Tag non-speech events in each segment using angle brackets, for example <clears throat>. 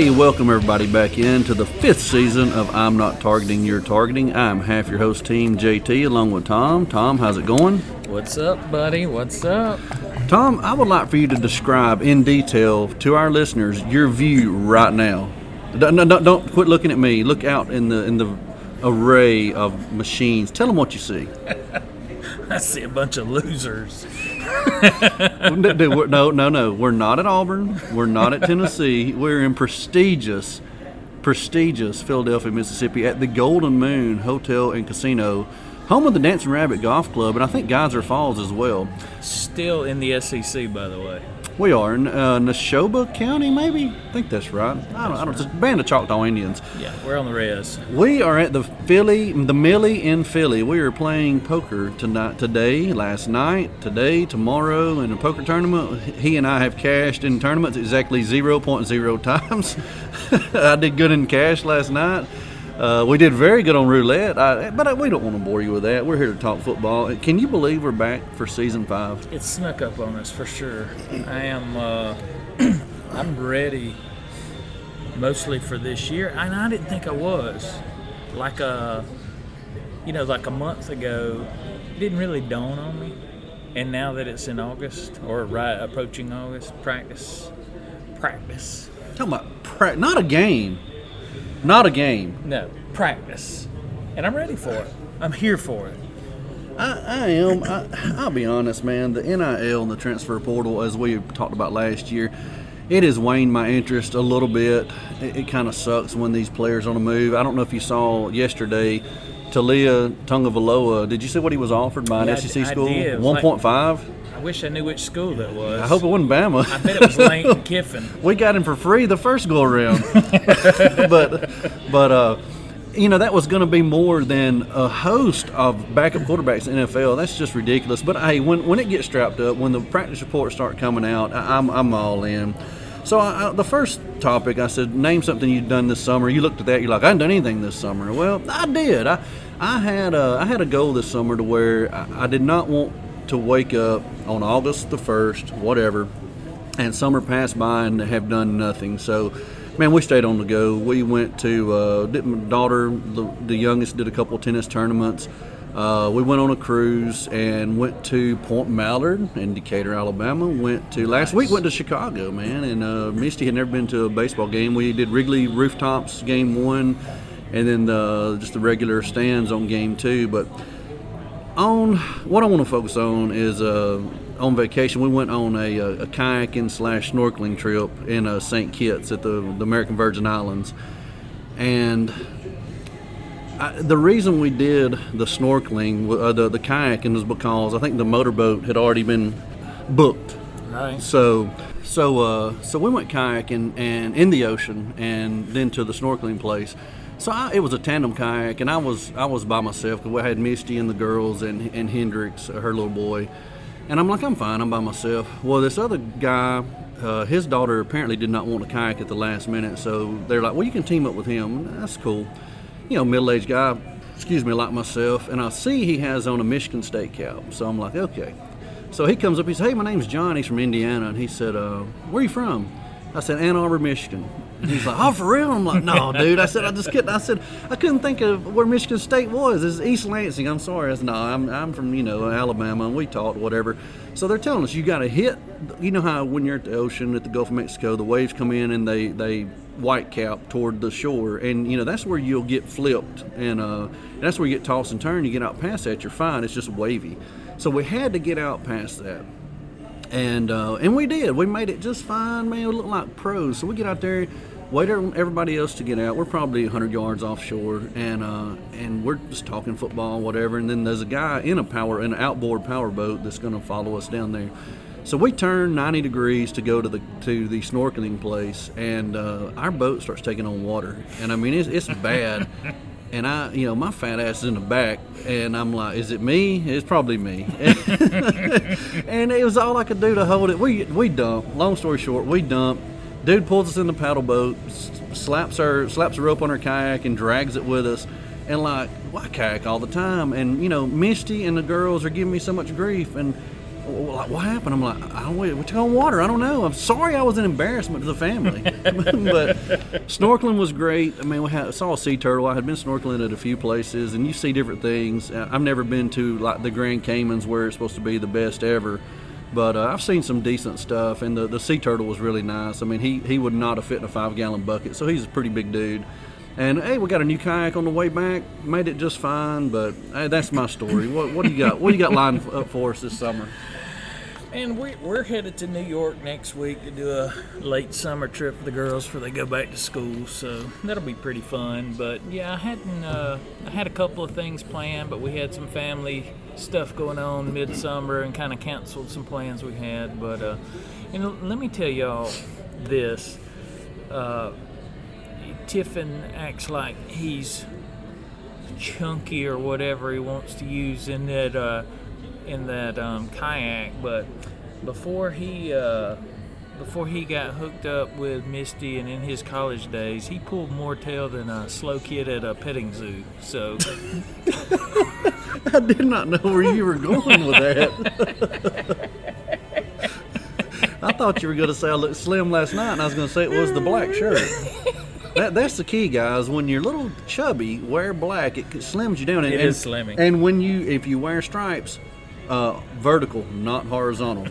Hey, welcome everybody back into the fifth season of I'm Not Targeting, You're Targeting. I'm half your host team, JT, along with Tom. Tom, how's it going? What's up, buddy? What's up? Tom, I would like for you to describe in detail to our listeners your view right now. Don't, don't, don't quit looking at me. Look out in the in the array of machines. Tell them what you see. <laughs> I see a bunch of losers. No, no, no, no. We're not at Auburn. We're not at Tennessee. We're in prestigious, prestigious Philadelphia, Mississippi at the Golden Moon Hotel and Casino, home of the Dancing Rabbit Golf Club, and I think Geyser Falls as well. Still in the SEC, by the way. We are in uh, Neshoba County, maybe. I think that's right. I don't. I don't. It's a band of Choctaw Indians. Yeah, we're on the res. We are at the Philly, the Millie in Philly. We are playing poker tonight, today, last night, today, tomorrow, in a poker tournament. He and I have cashed in tournaments exactly 0.0 <laughs> times. I did good in cash last night. Uh, we did very good on roulette, I, but we don't want to bore you with that. We're here to talk football. Can you believe we're back for season five? It snuck up on us for sure. I am. Uh, <clears throat> I'm ready, mostly for this year, and I didn't think I was. Like a, you know, like a month ago, it didn't really dawn on me, and now that it's in August or right approaching August, practice, practice. Talking about pra- not a game. Not a game. No, practice. And I'm ready for it. I'm here for it. I, I am. I, I'll be honest, man. The NIL and the transfer portal, as we talked about last year, it has waned my interest a little bit. It, it kind of sucks when these players on a move. I don't know if you saw yesterday, Taulia Tagovailoa. Did you see what he was offered by an Yeah, SEC I school? One point five. I wish I knew which school that was. I hope it wasn't Bama. I bet it was Lane <laughs> Kiffin. we got him for free the first go around. <laughs> but but uh you know that was going to be more than a host of backup quarterbacks in the NFL. That's just ridiculous. But hey, when when it gets strapped up, when the practice reports start coming out, I, I'm I'm all in. So I, I, the first topic, I said, name something you've done this summer. You looked at that, you're like, I haven't done anything this summer. Well, I did. I I had a, I had a goal this summer to where I, I did not want to wake up on August the first, whatever, and summer passed by and have done nothing. So, man, we stayed on the go. We went to uh, my daughter, the, the youngest, did a couple tennis tournaments. Uh, we went on a cruise and went to Point Mallard in Decatur, Alabama. Went to last week went to Chicago, man, and uh, Misty had never been to a baseball game. We did Wrigley Rooftops game one, and then the, just the regular stands on game two. But on what I want to focus on is uh, on vacation. We went on a, a, a kayaking slash snorkeling trip in uh, St. Kitts at the, the American Virgin Islands, and I, the reason we did the snorkeling, uh, the the kayaking, was because I think the motorboat had already been booked. Right. So, so, uh, so we went kayaking and in the ocean, and then to the snorkeling place. So I, it was a tandem kayak, and I was I was by myself because we had Misty and the girls and and Hendrix, uh, her little boy, and I'm like I'm fine, I'm by myself. Well, this other guy, uh, his daughter apparently did not want to kayak at the last minute, so they're like, well, you can team up with him. That's cool. You know, middle-aged guy, excuse me, like myself, and I see he has on a Michigan State cap, so I'm like, okay. So he comes up, he says, Hey, my name's John. He's from Indiana. And he said, uh, Where are you from? I said, Ann Arbor, Michigan. He's like, Oh, for real? I'm like, No, dude. I said, I just couldn't. I said, I couldn't think of where Michigan State was. It's East Lansing. I'm sorry. I said, No, I'm, I'm from, you know, Alabama. And we talked, whatever. So they're telling us, you got to hit, you know how when you're at the ocean, at the Gulf of Mexico, the waves come in and they, they white cap toward the shore. And, you know, that's where you'll get flipped. And, uh, that's where you get tossed and turned. You get out past that, you're fine. It's just wavy. So we had to get out past that. And uh, and we did. We made it just fine, man. We looked like pros. So we get out there, wait everybody else to get out. We're probably 100 yards offshore, and uh, and we're just talking football, whatever. And then there's a guy in a power, an outboard power boat that's going to follow us down there. So we turn 90 degrees to go to the to the snorkeling place, and uh, our boat starts taking on water. And I mean, it's, it's bad. <laughs> And I, you know, my fat ass is in the back, and I'm like, "Is it me? It's probably me." <laughs> <laughs> and it was all I could do to hold it. We we dump. Long story short, we dump. Dude pulls us in the paddle boat, slaps her slaps a rope on her kayak, and drags it with us. And like, why kayak all the time, and you know, Misty and the girls are giving me so much grief, and like, what happened? I'm like, I don't, we took on water. I don't know. I'm sorry I was an embarrassment to the family. <laughs> <laughs> but snorkeling was great. I mean, we had, saw a sea turtle. I had been snorkeling at a few places, and you see different things. I've never been to like the Grand Caymans where it's supposed to be the best ever. But uh, I've seen some decent stuff, and the, the sea turtle was really nice. I mean, he, he would not have fit in a five gallon bucket, so he's a pretty big dude. And hey, we got a new kayak on the way back. Made it just fine, but hey, that's my story. What, what do you got? What do you got lined up for us this summer? And we, we're headed to New York next week to do a late summer trip for the girls before they go back to school. So that'll be pretty fun. But yeah, I hadn't. Uh, I had a couple of things planned, but we had some family stuff going on midsummer and kind of canceled some plans we had. But uh, and let me tell y'all this. Uh, Tiffin acts like he's chunky or whatever he wants to use in that uh, in that um, kayak, but before he uh, before he got hooked up with Misty and in his college days, he pulled more tail than a slow kid at a petting zoo. So <laughs> I did not know where you were going with that. <laughs> I thought you were going to say I looked slim last night, and I was going to say it was the black shirt. That, that's the key, guys. When you're little chubby, wear black. It slims you down. And, it is slimming. And when you, if you wear stripes, uh, vertical, not horizontal.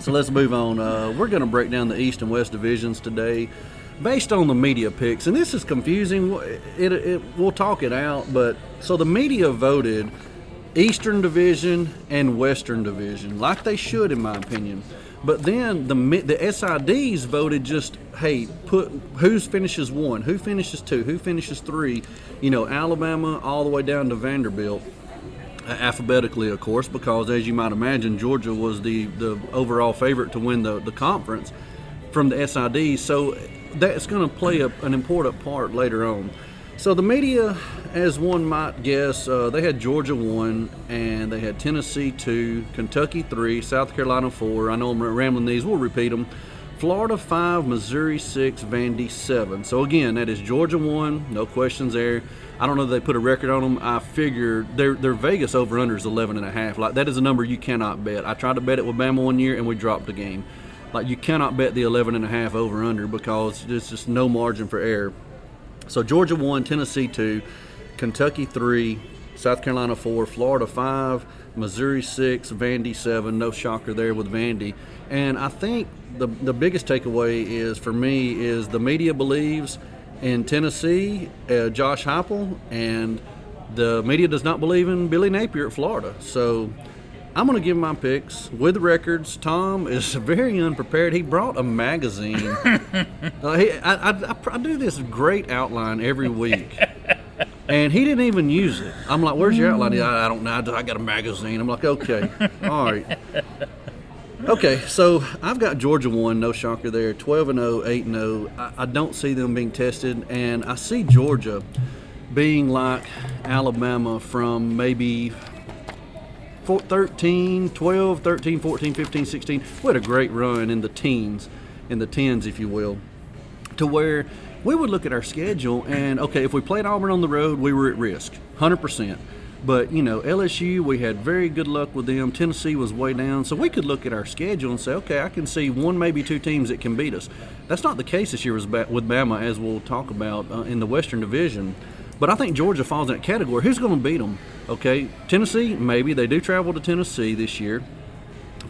so let's move on. Uh, we're going to break down the East and West divisions today, based on the media picks. And this is confusing. It, it, we'll talk it out. But so the media voted Eastern Division and Western Division, like they should, in my opinion. But then the the SIDs voted just hey put who finishes one, who finishes two, who finishes three, you know Alabama all the way down to Vanderbilt, alphabetically of course because as you might imagine Georgia was the the overall favorite to win the the conference from the SID. so that's going to play a, an important part later on. So the media, as one might guess, uh, they had Georgia one, and they had Tennessee two, Kentucky three, South Carolina four. I know I'm rambling these. We'll repeat them. Florida five, Missouri six, Vandy seven. So again, that is Georgia one, no questions there. I don't know if they put a record on them. I figure their their Vegas over under is 11 and a half. Like that is a number you cannot bet. I tried to bet it with Bama one year and we dropped the game. Like you cannot bet the 11 and a half over under because there's just no margin for error. So Georgia one, Tennessee two, Kentucky three, South Carolina four, Florida five, Missouri six, Vandy seven. No shocker there with Vandy. And I think the the biggest takeaway is for me is the media believes in Tennessee, uh, Josh Heupel, and the media does not believe in Billy Napier at Florida. So I'm going to give my picks with records. Tom is <laughs> very unprepared. He brought a magazine. <laughs> uh, he, I, I, I, do this great outline every week. And he didn't even use it. I'm like, "Where's your outline?" I, I don't know. I got a magazine. I'm like, "Okay, all right." Okay, so I've got Georgia one, no shocker there. 12 and 0, 8 and 0. I, I don't see them being tested, and I see Georgia being like Alabama from maybe 13, 12, 13, 14, 15, 16. We had a great run in the teens, in the tens, if you will, to where we would look at our schedule and, okay, if we played Auburn on the road, we were at risk, 100%. But, you know, LSU, we had very good luck with them. Tennessee was way down. So we could look at our schedule and say, okay, I can see one, maybe two teams that can beat us. That's not the case this year with Bama, as we'll talk about uh, in the Western Division. But I think Georgia falls in that category. Who's going to beat them? Okay, Tennessee, maybe they do travel to Tennessee this year.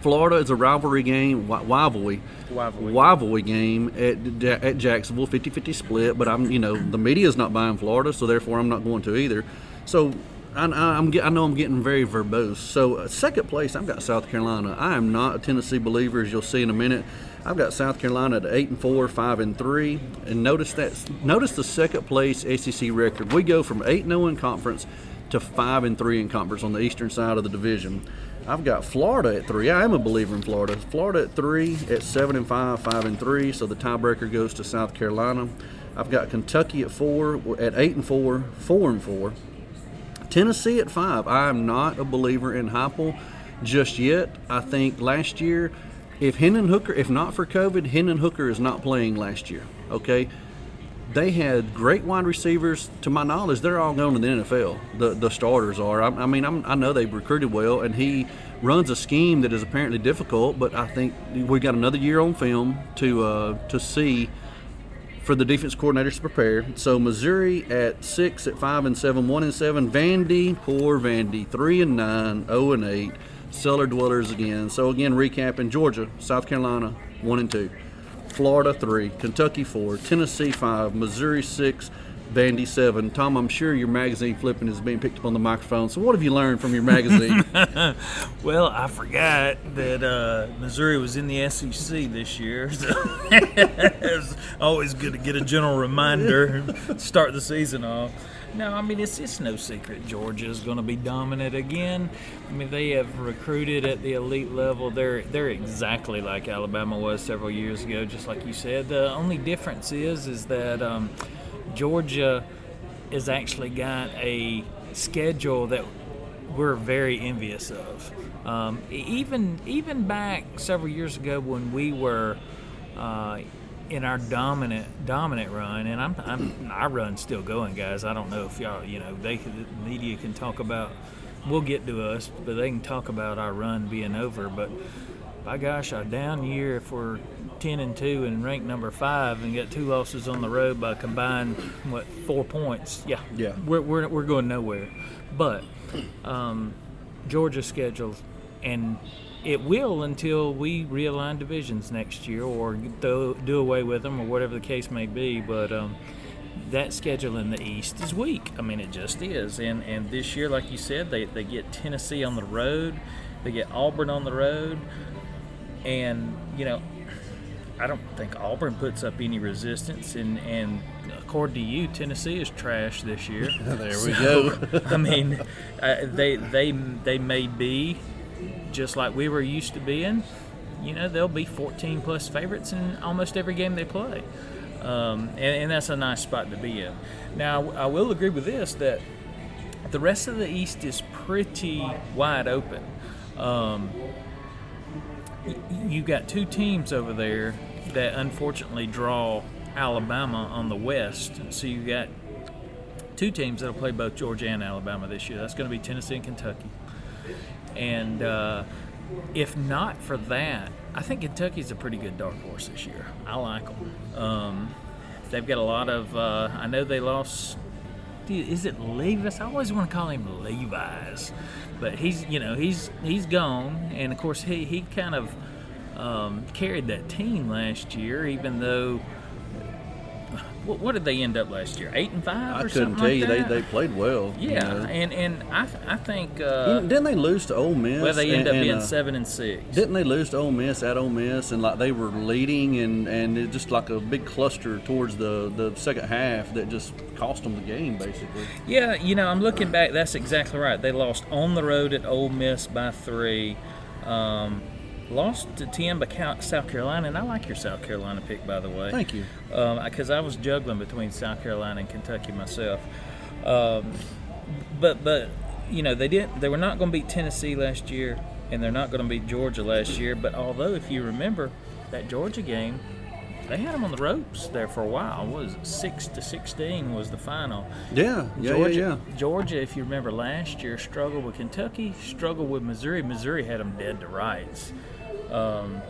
Florida is a rivalry game, rivalry, rivalry, rivalry game at, at Jacksonville, 50-50 split. But I'm, you know, the media is not buying Florida, so therefore I'm not going to either. So I, am I know I'm getting very verbose. So uh, second place, I've got South Carolina. I am not a Tennessee believer, as you'll see in a minute. I've got South Carolina at eight and four, five and three, and notice that. Notice the second place SEC record. We go from eight and zero oh in conference to five and three in conference on the eastern side of the division. I've got Florida at three. I am a believer in Florida. Florida at three, at seven and five, five and three. So the tiebreaker goes to South Carolina. I've got Kentucky at four, at eight and four, four and four. Tennessee at five. I am not a believer in Heupel just yet. I think last year, if Hendon Hooker, if not for COVID, Hendon Hooker is not playing last year. Okay, they had great wide receivers. To my knowledge, they're all going to the NFL. The the starters are. I, I mean, I'm, i know they've recruited well, and he runs a scheme that is apparently difficult. But I think we got another year on film to uh, to see for the defense coordinators to prepare. So Missouri at six, at five and seven, one and seven. Vandy, poor Vandy, three and nine, zero oh and eight. Cellar dwellers again. So again, recapping: Georgia, South Carolina, one and two. Florida three, Kentucky four, Tennessee five, Missouri six, Vandy seven. Tom, I'm sure your magazine flipping is being picked up on the microphone. So what have you learned from your magazine? <laughs> well, I forgot that uh, Missouri was in the SEC this year. So <laughs> it's always good to get a general reminder. Start the season off. No, I mean it's it's no secret Georgia is going to be dominant again. I mean they have recruited at the elite level. They're they're exactly like Alabama was several years ago, just like you said. The only difference is is that um, Georgia has actually got a schedule that we're very envious of. Um, even even back several years ago when we were. Uh, in our dominant dominant run, and I'm, I'm our run's still going, guys. I don't know if y'all, you know, they the media can talk about. We'll get to us, but they can talk about our run being over. But by gosh, a down year if we're 10 and 2 and ranked number five and get two losses on the road by combined what four points. Yeah, yeah, we're we're, we're going nowhere. But um, Georgia's schedule and it will until we realign divisions next year or do, do away with them or whatever the case may be. But um, that schedule in the East is weak. I mean, it just is. And and this year, like you said, they, they get Tennessee on the road, they get Auburn on the road, and you know, I don't think Auburn puts up any resistance. And and according to you, Tennessee is trash this year. <laughs> there we so, go. <laughs> I mean, uh, they they they may be just like we were used to being, you know, they'll be 14 plus favorites in almost every game they play. Um, and, and, that's a nice spot to be in. Now, I will agree with this that the rest of the East is pretty wide open. Um, you got two teams over there that unfortunately draw Alabama on the West. So you got two teams that'll play both Georgia and Alabama this year. That's going to be Tennessee and Kentucky. And uh, if not for that, I think Kentucky's a pretty good dark horse this year. I like them. Um, they've got a lot of. Uh, I know they lost. Is it Levis? I always want to call him Levi's, but he's you know he's he's gone, and of course he he kind of um, carried that team last year, even though what, what, did they end up last year? Eight and five. I couldn't tell like you. That? They, they played well. Yeah, you know. and and I I think uh, didn't they lose to Ole Miss? Well, they end and, up being uh, seven and six. Didn't they lose to Ole Miss at Ole Miss and like they were leading and and it just like a big cluster towards the the second half that just cost them the game basically. Yeah, you know I'm looking back. That's exactly right. They lost on the road at Ole Miss by three. Um, lost to Tiamba, South Carolina, and I like your South Carolina pick, by the way. Thank you. Because um, I was juggling between South Carolina and Kentucky myself. Um, but but you know they didn't. They were not going to beat Tennessee last year, and they're not going to beat Georgia last year. But although, if you remember that Georgia game, they had them on the ropes there for a while. What was it six to sixteen was the final? Yeah, yeah, Georgia, yeah, yeah. Georgia, if you remember last year, struggled with Kentucky, struggled with Missouri. Missouri had them dead to rights. Um,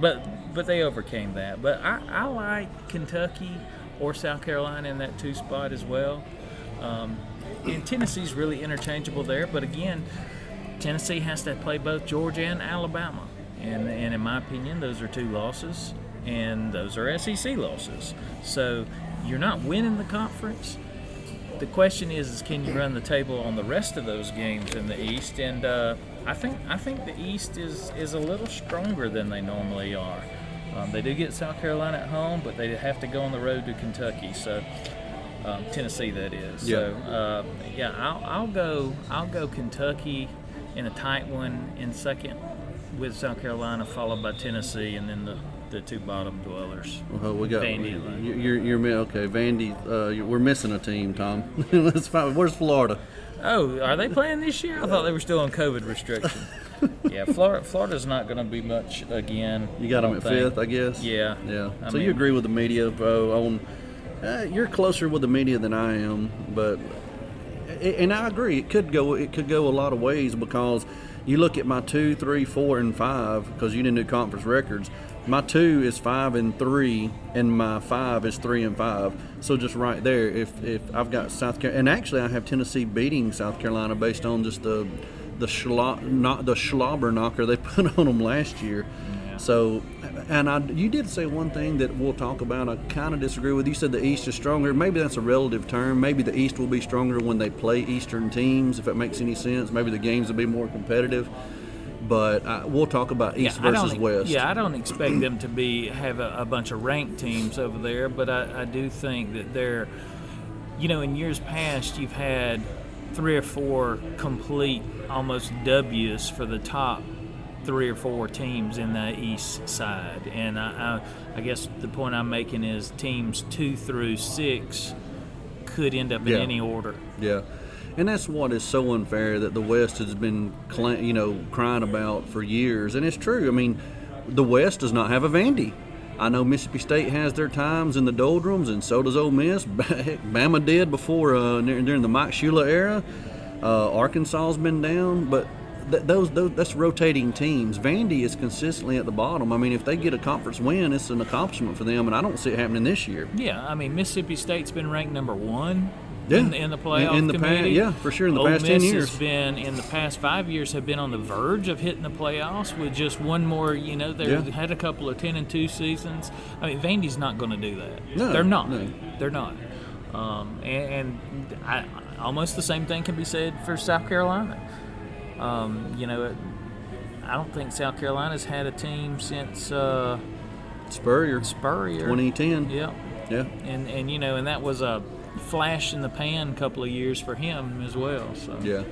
but but they overcame that. But I, I like Kentucky or South Carolina in that two spot as well. Um, and Tennessee's really interchangeable there. But again, Tennessee has to play both Georgia and Alabama. And, and in my opinion, those are two losses, and those are SEC losses. So you're not winning the conference. The question is, is can you run the table on the rest of those games in the East? And uh, I think I think the East is is a little stronger than they normally are. Um, they do get South Carolina at home, but they have to go on the road to Kentucky. So um, Tennessee, that is. Yeah. So uh, yeah, I'll, I'll go I'll go Kentucky in a tight one in second with South Carolina, followed by Tennessee, and then the the two bottom dwellers. Well, we got Vandy. You're, you're, okay. Vandy, uh, we're missing a team, Tom. <laughs> Let's find. Where's Florida? Oh, are they playing this year? I thought they were still on COVID restriction. <laughs> yeah, Florida, Florida's not going to be much again. You got them at think. fifth, I guess. Yeah, yeah. I so mean, you agree with the media bro, on Uh, you're closer with the media than I am, but and I agree. It could go. It could go a lot of ways because you look at my two, three, four, and five because you didn't do conference records. My two is five and three, and my five is three and five. So just right there, if if I've got South Carolina, and actually I have Tennessee beating South Carolina based on just the the schlo- not the slobber knocker they <laughs> put on them last year. So, and I, you did say one thing that we'll talk about. I kind of disagree with. You said the East is stronger. Maybe that's a relative term. Maybe the East will be stronger when they play Eastern teams, if it makes any sense. Maybe the games will be more competitive. But uh, we'll talk about East yeah, versus West. Yeah, I don't expect them to be have a, a bunch of ranked teams over there, but I, I do think that they're, you know, in years past you've had three or four complete almost W's for the top three or four teams in the east side. And I, I, I, guess the point I'm making is teams two through six could end up in Yeah. any order. Yeah, and that's what is so unfair that the West has been, you know, crying about for years, and it's true. I mean, the West does not have a Vandy. I know Mississippi State has their times in the doldrums, and so does Ole Miss. <laughs> Bama did before uh, during during the Mike Shula era. Uh, Arkansas's been down, but th- those, those that's rotating teams. Vandy is consistently at the bottom. I mean, if they get a conference win, it's an accomplishment for them, and I don't see it happening this year. Yeah, I mean Mississippi State's been ranked number one. Yeah. In, in the playoff In- in the committee. yeah, for sure, in the Ole past 10 Miss years. has been in the past five years have been on the verge of hitting the playoffs with just one more. You know, they Yeah. had a couple of ten and two seasons. I mean, Vandy's not going to do that. No, they're not. no. They're not. Um, and and I, almost the same thing can be said for South Carolina. Um, you know, it, I don't think South Carolina's had a team since uh, Spurrier, Spurrier. 2010. Yeah Yeah. and and you know, and that was a flash in the pan couple of years for him as well. So Yeah.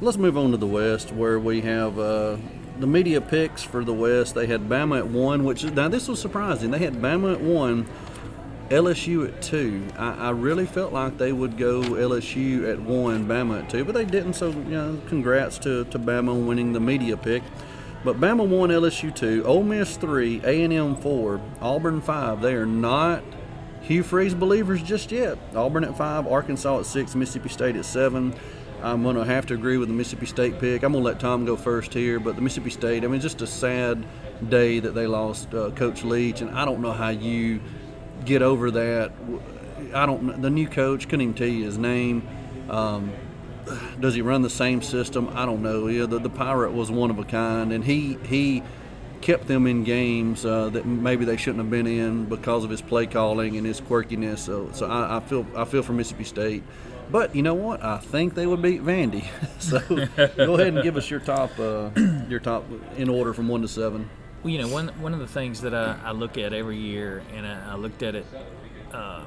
Let's move on to the West, where we have uh, the media picks for the West. They had Bama at one, which is now this was surprising. They had Bama at one, LSU at two. I, I really felt like they would go LSU at one, Bama at two, but they didn't. So you know, congrats to to Bama winning the media pick. But Bama one, LSU two, Ole Miss three, A and M four, Auburn five. They are not Hugh Freeze believers just yet. Auburn at five, Arkansas at six, Mississippi State at seven. I'm going to have to agree with the Mississippi State pick. I'm going to let Tom go first here, but the Mississippi State, I mean, just a sad day that they lost uh, Coach Leach, and I don't know how you get over that. I don't. The new coach, couldn't even tell you his name. Um, does he run the same system? I don't know. Yeah, the, the Pirate was one of a kind, and he he kept them in games uh, that maybe they shouldn't have been in because of his play calling and his quirkiness. So, so I, I feel I feel for Mississippi State. But you know what? I think they would beat Vandy. <laughs> so go ahead and give us your top uh, <clears throat> your top in order from one to seven. Well, you know, one one of the things that I, I look at every year, and I, I looked at it uh,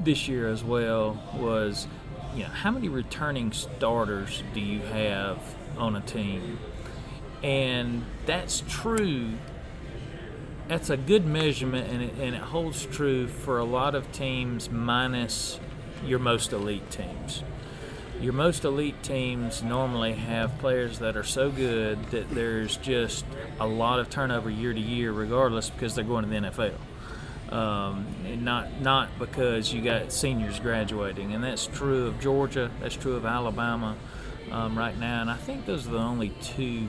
this year as well, was you know how many returning starters do you have on a team, and that's true. That's a good measurement, and it, and it holds true for a lot of teams, minus your most elite teams your most elite teams normally have players that are so good that there's just a lot of turnover year to year, regardless, because they're going to the NFL. Um, and not not because you got seniors graduating, and that's true of Georgia. That's true of Alabama um, right now, and I think those are the only two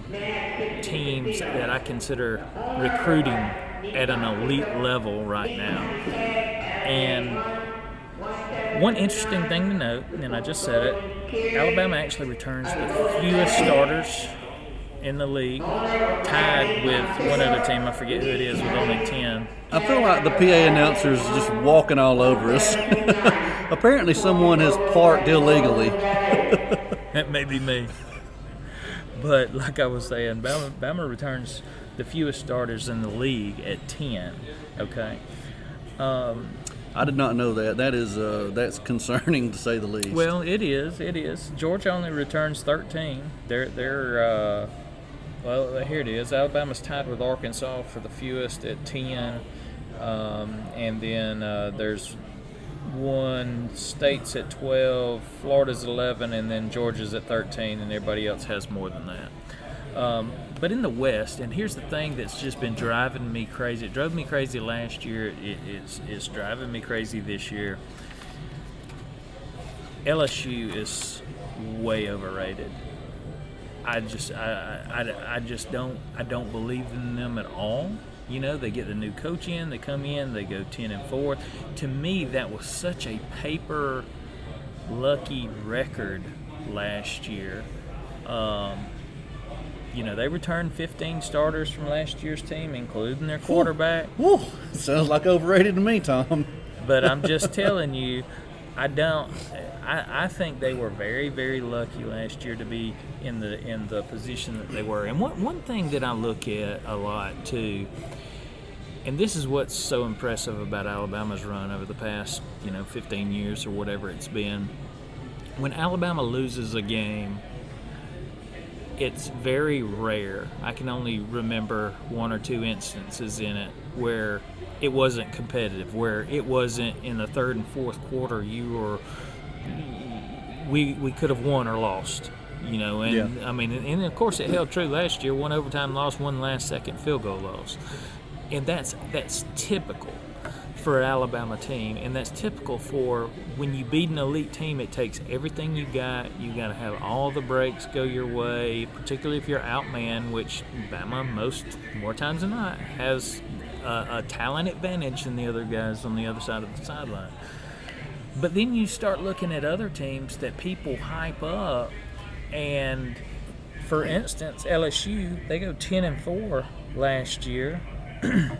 teams that I consider recruiting at an elite level right now. And one interesting thing to note, and I just said it, Alabama actually returns the fewest starters in the league, tied with one other team. I forget who it is with only ten. I feel like the PA announcer's just walking all over us. <laughs> Apparently, someone has parked illegally. <laughs> That may be me. But like I was saying, Bama, Bama returns the fewest starters in the league at ten. Okay. Um, I did not know that. That is uh, that's concerning to say the least. Well, it is. It is. Georgia only returns 13. They're they're uh, well here it is. Alabama's tied with Arkansas for the fewest at 10, um, and then uh, there's one state's at 12, Florida's 11, and then Georgia's at 13, and everybody else has more than that. Um, but in the West, and here's the thing that's just been driving me crazy. It drove me crazy last year. It, it's, it's driving me crazy this year. LSU is way overrated. I just I, I, I just don't I don't believe in them at all. You know, they get the new coach in, they come in, they go ten and four. To me, that was such a paper lucky record last year. Um, you know, they returned 15 starters from last year's team, including their quarterback. Whew, sounds like overrated to me, Tom. But I'm just <laughs> telling you, I don't. I, I think they were very, very lucky last year to be in the in the position that they were. And one one thing that I look at a lot too, and this is what's so impressive about Alabama's run over the past you know 15 years or whatever it's been. When Alabama loses a game, it's very rare. I can only remember one or two instances in it where it wasn't competitive, where it wasn't in the third and fourth quarter you were we we could have won or lost. You know, and Yeah. I mean, and of course it held true last year. One overtime loss, one last second field goal loss, and that's that's typical for an Alabama team, and that's typical for when you beat an elite team. It takes everything you got. You got to have all the breaks go your way, particularly if you're outman, which Bama most more times than not has a, a talent advantage than the other guys on the other side of the sideline. But then you start looking at other teams that people hype up, and for instance, LSU they go ten and four last year,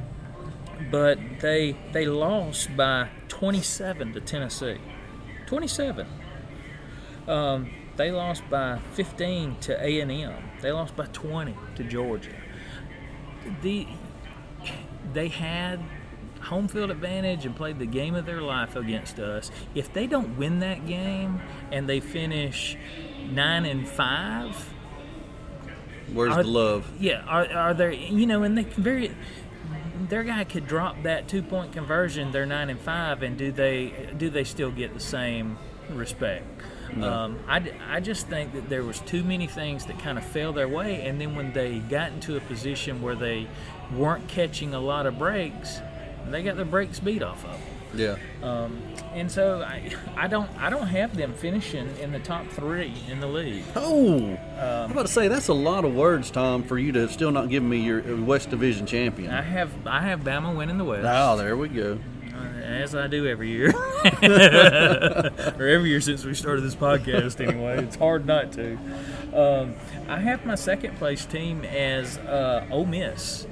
<clears throat> but they they lost by twenty seven to Tennessee, twenty seven. Um, they lost by fifteen to A and M. They lost by twenty to Georgia. The they had home field advantage and played the game of their life against us. If they don't win that game and they finish nine and five, Where's Are- the love? yeah, are, are there you know, and they can very their guy could drop that two point conversion. They're nine and five, and do they do they still get the same respect? Um, I, I just think that there was too many things that kind of fell their way, and then when they got into a position where they weren't catching a lot of breaks, they got their breaks beat off of them. Yeah. Um, and so I, I don't I don't have them finishing in the top three in the league. Oh, I'm about to say that's a lot of words, Tom, for you to still not give me your uh, West Division champion. I have I have Bama winning the West. Oh, there we go. As I do every year, <laughs> <laughs> or every year since we started this podcast. Anyway, it's hard not to. Um, I have my second place team as uh, Ole Miss.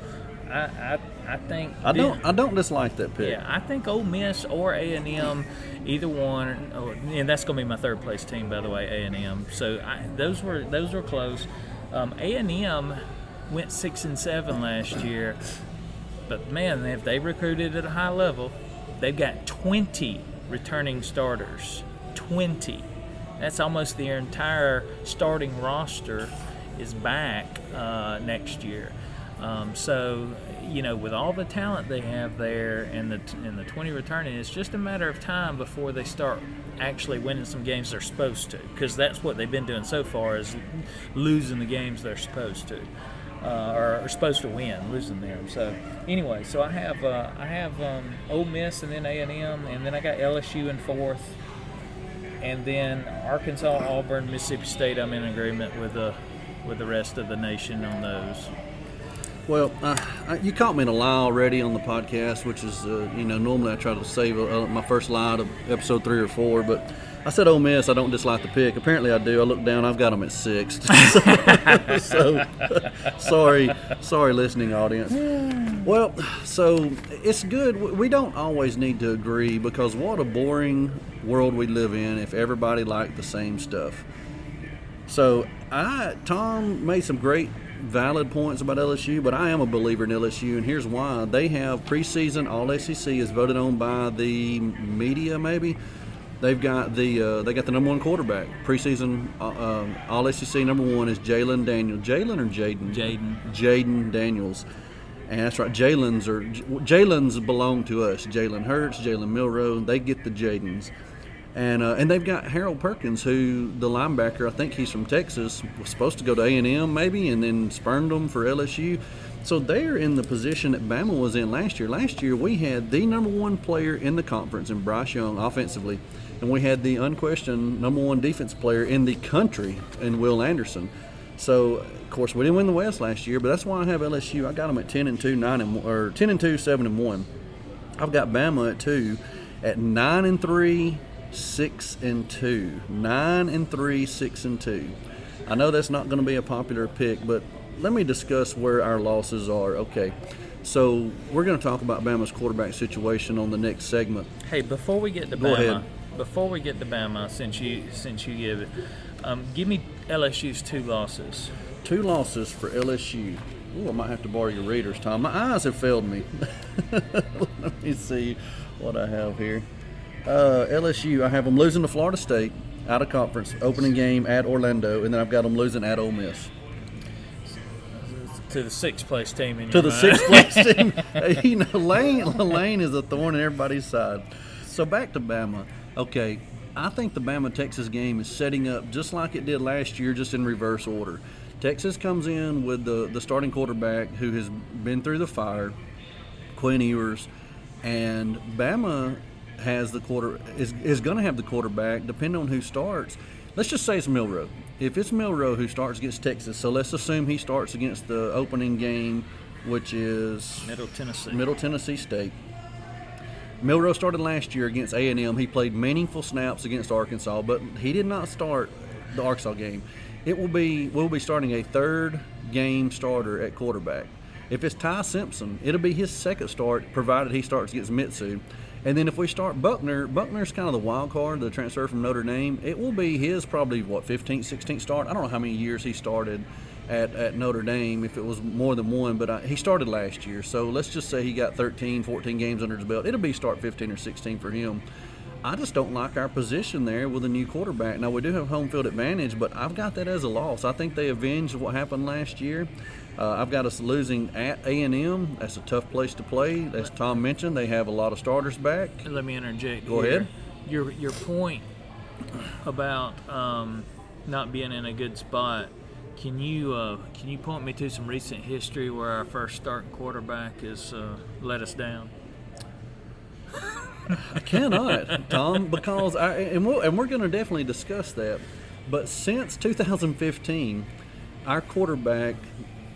I, I, I think I don't. I don't dislike that pick. Yeah, I think Ole Miss or A and M, either one, oh, and that's going to be my third place team, by the way, A and M. So I, those were those were close. Um, A and M went six and seven last year, but man, if they recruited at a high level, they've got twenty returning starters. Twenty. That's almost their entire starting roster is back uh, next year. Um, so, you know, with all the talent they have there and the and the 20 returning, it's just a matter of time before they start actually winning some games they're supposed to. Because that's what they've been doing so far is losing the games they're supposed to, uh, or are supposed to win, losing them. So, anyway, so I have uh, I have um, Ole Miss and then A and M, and then I got LSU in fourth, and then Arkansas, Auburn, Mississippi State. I'm in agreement with the with the rest of the nation on those. Well, I- you caught me in a lie already on the podcast, which is, uh, you know, normally I try to save uh, my first lie to episode three or four, but I said Ole Miss. I don't dislike the pick. Apparently, I do. I look down. I've got them at sixth. <laughs> <laughs> so, sorry, sorry, listening audience. Well, so it's good. We don't always need to agree because what a boring world we live in if everybody liked the same stuff. So I Tom made some great valid points about LSU, but I am a believer in LSU, and here's why: they have preseason All SEC is voted on by the media, maybe. They've got the uh, they got the number one quarterback preseason uh, um, All SEC number one is Jalen Daniels. Jalen or Jaden? Jaden. Jayden Daniels. And that's right. Jalen's are Jalen's belong to us. Jalen Hurts, Jalen Milrow, they get the Jadens. And, uh, and they've got Harold Perkins, who the linebacker, I think he's from Texas, was supposed to go to A and M maybe, and then spurned them for LSU. So they're in the position that Bama was in last year. Last year we had the number one player in the conference in Bryce Young offensively, and we had the unquestioned number one defense player in the country in Will Anderson. So of course we didn't win the West last year, but that's why I have LSU. I got them at ten and two, nine and or ten and two, seven and one. I've got Bama at two, at nine and three, six and two, nine and three, six and two. I know that's not going to be a popular pick, but let me discuss where our losses are. Okay, so we're going to talk about Bama's quarterback situation on the next segment. Hey, before we get to Go Bama, ahead. before we get to Bama, since you since you give it, um, give me LSU's two losses. Two losses for LSU. Ooh, I might have to borrow your readers, Tom. My eyes have failed me. <laughs> Let me see what I have here. Uh, LSU, I have them losing to Florida State out of conference, opening game at Orlando, and then I've got them losing at Ole Miss. To the sixth place team in to the mind. sixth place <laughs> team. You know, Lane, Lane is a thorn in everybody's side. So back to Bama. Okay, I think the Bama Texas game is setting up just like it did last year, just in reverse order. Texas comes in with the, the starting quarterback who has been through the fire, Quinn Ewers, and Bama has the quarter is, is going to have the quarterback depending on who starts. Let's just say it's Milrow. If it's Milrow who starts against Texas, so let's assume he starts against the opening game, which is Middle Tennessee. Middle Tennessee State. Milrow started last year against A&M. He played meaningful snaps against Arkansas, but he did not start the Arkansas game. It will be we'll be starting a third game starter at quarterback. If it's Ty Simpson, it'll be his second start, provided he starts against Mitsu. And then if we start Buckner, Buckner's kind of the wild card, the transfer from Notre Dame. It will be his probably what 15th, 16th start. I don't know how many years he started at, at Notre Dame, if it was more than one, but I, he started last year. So let's just say he got 13, 14 games under his belt. It'll be start 15 or 16 for him. I just don't like our position there with a new quarterback. Now we do have home field advantage, but I've got that as a loss. I think they avenged what happened last year. Uh, I've got us losing at A and M. That's a tough place to play. As Tom mentioned, they have a lot of starters back. Let me interject. Go here. ahead. Your your point about um, not being in a good spot. Can you uh, can you point me to some recent history where our first starting quarterback has uh, let us down? <laughs> I cannot, Tom, because I and we'll, and we're going to definitely discuss that. But since 2015, our quarterback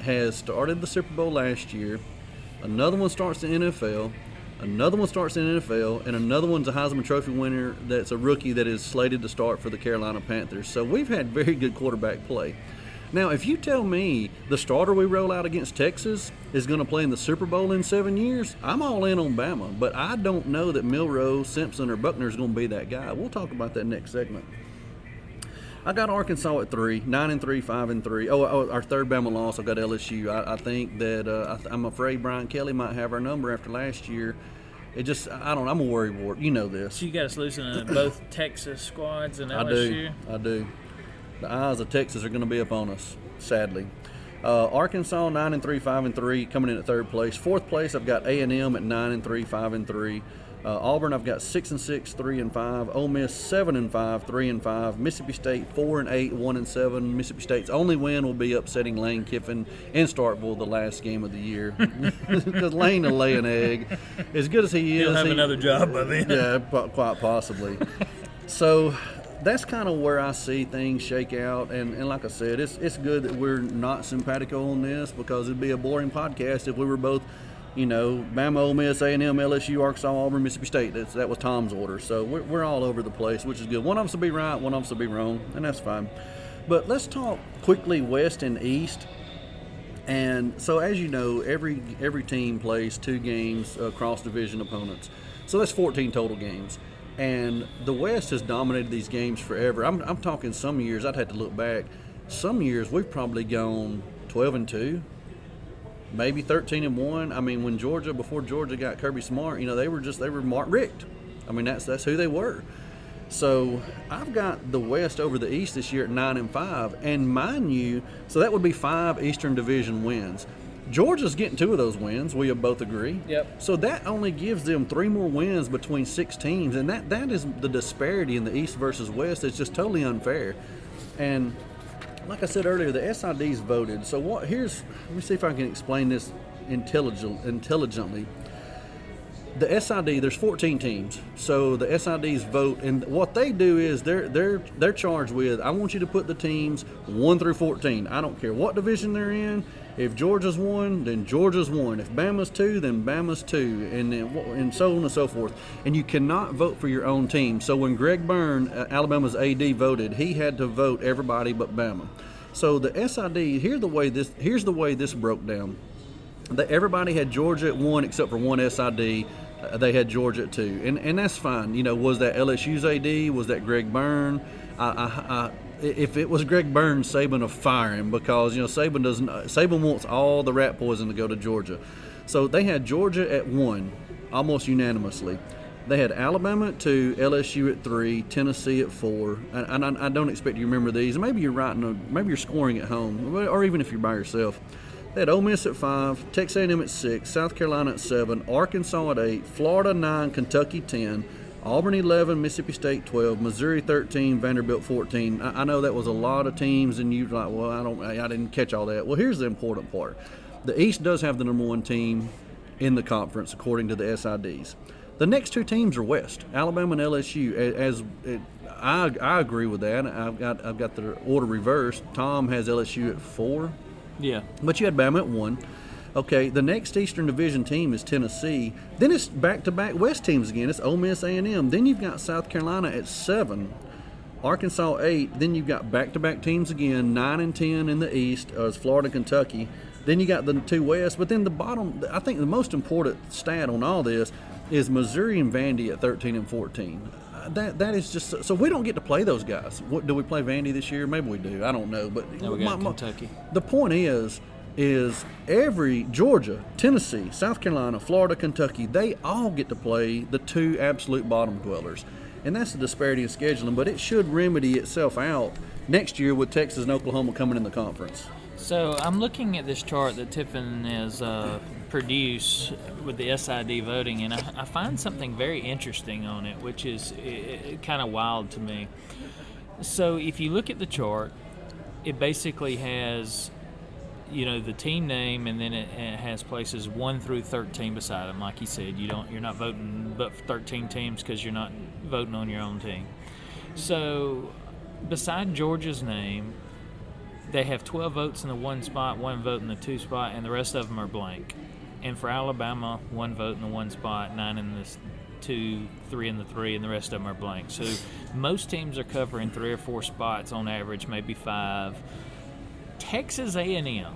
has started the Super Bowl last year. Another one starts in NFL. Another one starts in NFL, and another one's a Heisman Trophy winner. That's a rookie that is slated to start for the Carolina Panthers. So we've had very good quarterback play. Now, if you tell me the starter we roll out against Texas is going to play in the Super Bowl in seven years, I'm all in on Bama. But I don't know that Milrow, Simpson, or Buckner is going to be that guy. We'll talk about that next segment. I got Arkansas at three, nine and three, five and three. Oh, oh our third Bama loss. I got LSU. I, I think that uh, I, I'm afraid Brian Kelly might have our number after last year. It just, I don't. know. I'm a worry wart. You know this. So you got us losing to <clears throat> both Texas squads and LSU. I do. I do. The eyes of Texas are going to be upon us, sadly. Uh, Arkansas nine and three, five and three, coming in at third place. Fourth place, I've got A and M at nine and three, five and three. Uh, Auburn, I've got six and six, three and five. Ole Miss seven and five, three and five. Mississippi State four and eight, one and seven. Mississippi State's only win will be upsetting Lane Kiffin in Starkville the last game of the year <laughs> <laughs> because Lane will lay an egg. As good as he is, He'll have he- another job by then. yeah, quite possibly. so that's kind of where I see things shake out, and, and like I said, it's it's good that we're not simpatico on this because it'd be a boring podcast if we were both, you know, Bama, Ole Miss, A and M, LSU, Arkansas, Auburn, Mississippi State. That's that was Tom's order, so we're, we're all over the place, which is good. One of us will be right, one of us will be wrong, and that's fine. But let's talk quickly West and East. And so, as you know, every every team plays two games across division opponents. So that's 14 total games. And the West has dominated these games forever. I'm, I'm talking some years. I'd have to look back. Some years we've probably gone 12 and two, maybe 13 and one. I mean, when Georgia before Georgia got Kirby Smart, you know they were just they were Mark Richt. I mean that's that's who they were. So I've got the West over the East this year at nine and five, and mind you, so that would be five Eastern Division wins. Georgia's getting two of those wins. We both agree. Yep. So that only gives them three more wins between six teams, and that that is the disparity in the East versus West. It's just totally unfair. And like I said earlier, the SIDs voted. So what? Here's let me see if I can explain this intelligent intelligently. The SID, there's 14 teams, so the SIDs vote, and what they do is they're they're they're charged with. I want you to put the teams one through 14. I don't care what division they're in. If Georgia's one, then Georgia's one. If Bama's two, then Bama's two, and then and so on and so forth. And you cannot vote for your own team. So when Greg Byrne, uh, Alabama's AD, voted, he had to vote everybody but Bama. So the SID, here's the way this here's the way this broke down. That everybody had Georgia at one except for one SID. Uh, they had Georgia at two, and and that's fine. You know, was that LSU's AD? Was that Greg Byrne? I, I, if it was Greg Burns, Saban fire him because you know Saban doesn't. Saban wants all the rat poison to go to Georgia, so they had Georgia at one, almost unanimously. They had Alabama at two, LSU at three, Tennessee at four, and, I, I, don't expect you to remember these. Maybe you're writing, a, maybe you're scoring at home, or even if you're by yourself. They had Ole Miss at five, Texas A&M at six, South Carolina at seven, Arkansas at eight, Florida nine, Kentucky ten. Auburn 11, Mississippi State 12, Missouri 13, Vanderbilt 14. I, I know that was a lot of teams, and you're like, well, I don't, I didn't catch all that. Well, here's the important part: the East does have the number one team in the conference according to the SIDs. The next two teams are West, Alabama and LSU. As, as I, I agree with that. I've got I've got the order reversed. Tom has LSU at four. Yeah, but you had Bama at one. Okay, the next Eastern Division team is Tennessee. Then it's back-to-back West teams again. It's Ole Miss, A&M. Then you've got South Carolina at seven, Arkansas eight. Then you've got back-to-back teams again, nine and ten in the East as Florida, Kentucky. Then you got the two West. But then the bottom, I think the most important stat on all this is Missouri and Vandy at 13 and 14 uh, that that is just so we don't get to play those guys. What do we play Vandy this year? Maybe we do. I don't know, but no, we got my, Kentucky. The point is is every Georgia, Tennessee, South Carolina, Florida, Kentucky, they all get to play the two absolute bottom dwellers. And that's the disparity in scheduling, but it should remedy itself out next year with Texas and Oklahoma coming in the conference. So I'm looking at this chart that Tiffin has uh, produced with the SID voting, and I, I, find something very interesting on it, which is kind of wild to me. So if you look at the chart, it basically has you know the team name, and then it, it, has places one through thirteen beside them. Like you said, you don't you're not voting but thirteen teams because you're not voting on your own team. So beside Georgia's name, they have 12 votes in the one spot, one vote in the two spot, and the rest of them are blank. And for Alabama, one vote in the one spot, nine in the two, three in the three, and the rest of them are blank. So most teams are covering three or four spots on average, maybe five. Texas A&M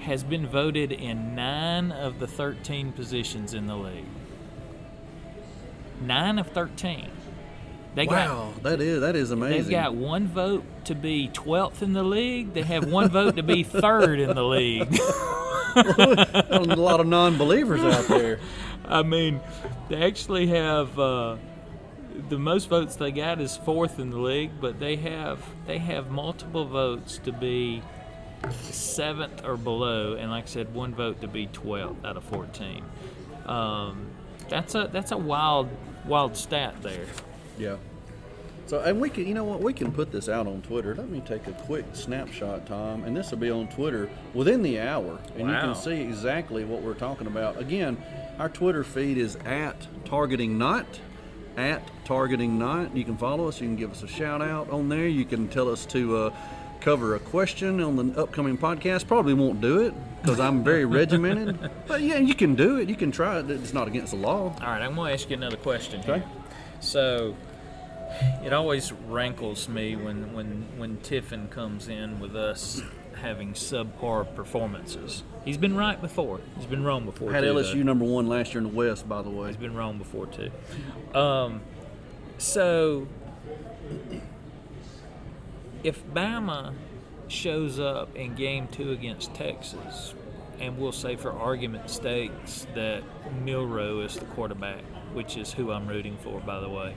has been voted in nine of the 13 positions in the league. Nine of 13. They wow, got, that is that is amazing. They've got one vote to be 12th in the league. They have one vote to be <laughs> third in the league. <laughs> <laughs> a lot of non-believers out there. I mean, they actually have uh, the most votes they got is fourth in the league, but they have they have multiple votes to be seventh or below, and like I said, one vote to be 12th out of 14. Um, that's a that's a wild wild stat there. Yeah. So, and we can, you know what, we can put this out on Twitter. Let me take a quick snapshot, Tom, and this will be on Twitter within the hour, and wow. you can see exactly what we're talking about. Again, our Twitter feed is at targeting not at targeting Night. You can follow us. You can give us a shout out on there. You can tell us to. Uh, cover a question on the upcoming podcast. Probably won't do it because I'm very <laughs> regimented. But yeah, you can do it. You can try it. It's not against the law. All right, I'm going to ask you another question. Okay. Here. So it always rankles me when when when Tiffin comes in with us having subpar performances. He's been right before. He's been wrong before. Had too, LSU though. number one last year in the West, by the way. He's been wrong before too. Um, so if Bama shows up in game two against Texas, and we'll say for argument sakes that Milroe is the quarterback, which is who I'm rooting for, by the way,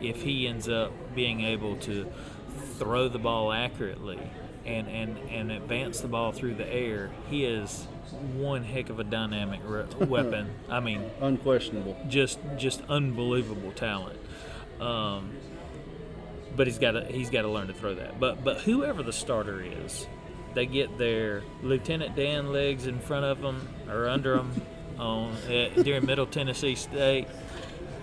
if he ends up being able to throw the ball accurately and, and, and advance the ball through the air, he is one heck of a dynamic re- <laughs> weapon. I mean, Unquestionable. just just unbelievable talent. Um, but he's got to he's got to learn to throw that. But but whoever the starter is, they get their Lieutenant Dan legs in front of them or under them <laughs> on uh, during Middle Tennessee State,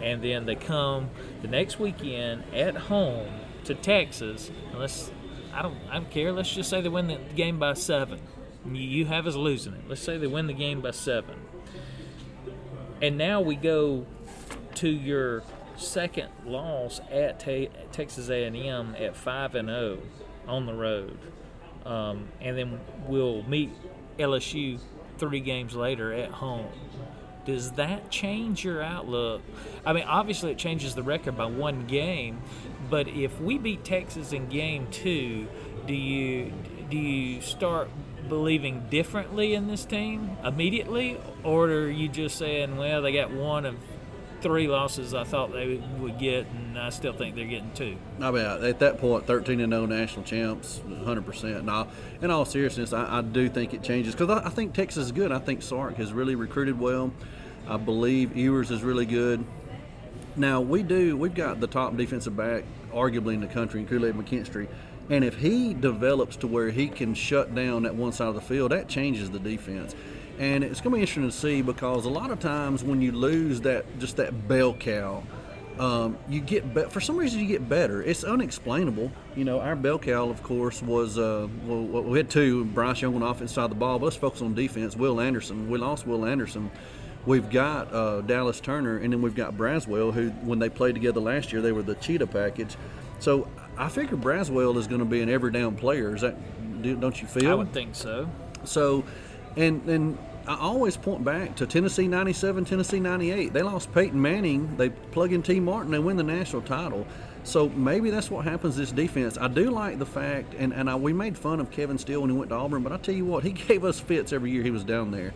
and then they come the next weekend at home to Texas. Let's I don't I don't care. Let's just say they win the game by seven. You, have us losing it. Let's say they win the game by seven. And now we go to your second loss at te- Texas A&M at five and zero on the road, um, and then we'll meet LSU three games later at home. Does that change your outlook? I mean, obviously it changes the record by one game, but if we beat Texas in game two, do you do you start believing differently in this team immediately, or are you just saying, well, they got one of three losses I thought they would get, and I still think they're getting two? I mean, at that point, 13 and 0 national champs, 100%. Now, in all seriousness, I, I do think it changes because I, I think Texas is good. I think Sark has really recruited well. I believe Ewers is really good. Now, we do, we've got the top defensive back, arguably in the country, in Kool-Aid McKinstry. And if he develops to where he can shut down that one side of the field, that changes the defense. And it's going to be interesting to see because a lot of times when you lose that, just that bell cow, um, you get be- for some reason you get better. It's unexplainable. You know, our bell cow, of course, was uh, well, we had two. Bryce Young on offense side of the ball, but let's focus on defense. Will Anderson. We lost Will Anderson. We've got uh, Dallas Turner, and then we've got Braswell, who when they played together last year, they were the cheetah package. So I figure Braswell is going to be an every down player. Is that do- don't you feel? I would think so. So, and and I always point back to Tennessee '97, Tennessee '98. They lost Peyton Manning. They plug in Tee Martin. They win the national title. So maybe that's what happens this defense. I do like the fact, and, and I, we made fun of Kevin Steele when he went to Auburn, but I tell you what, he <laughs> gave us fits every year he was down there.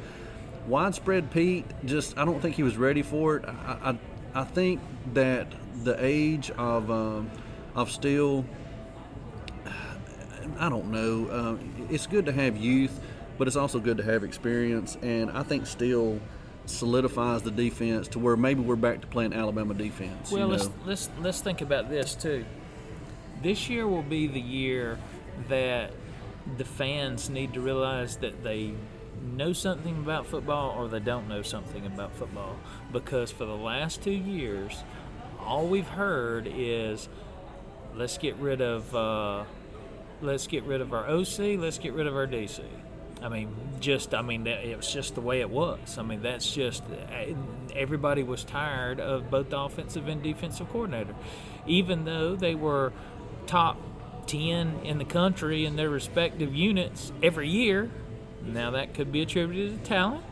Widespread Pete, just I don't think he was ready for it. I I, I think that the age of um, of Steele <sighs> I don't know. Um, it's good to have youth, but it's also good to have experience. And I think still solidifies the defense to where maybe we're back to playing Alabama defense. Well, you let's let's let's think about this too. This year will be the year that the fans need to realize that they know something about football or they don't know something about football because for the last two years all we've heard is let's get rid of uh, let's get rid of our OC, let's get rid of our DC. I mean, just I mean, that, it was just the way it was. I mean, that's just everybody was tired of both the offensive and defensive coordinator, even though they were top ten in the country in their respective units every year. Now that could be attributed to talent.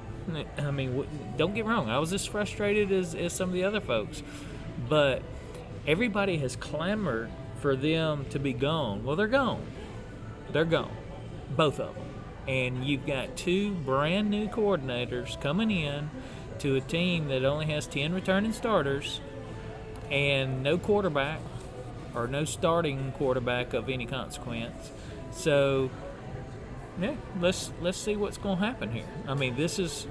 I mean, don't get wrong. I was as frustrated as, as some of the other folks, but everybody has clamored for them to be gone. Well, they're gone. They're gone, both of them. And you've got two brand new coordinators coming in to a team that only has 10 returning starters and no quarterback or no starting quarterback of any consequence. So, yeah, let's let's see what's going to happen here. I mean, this is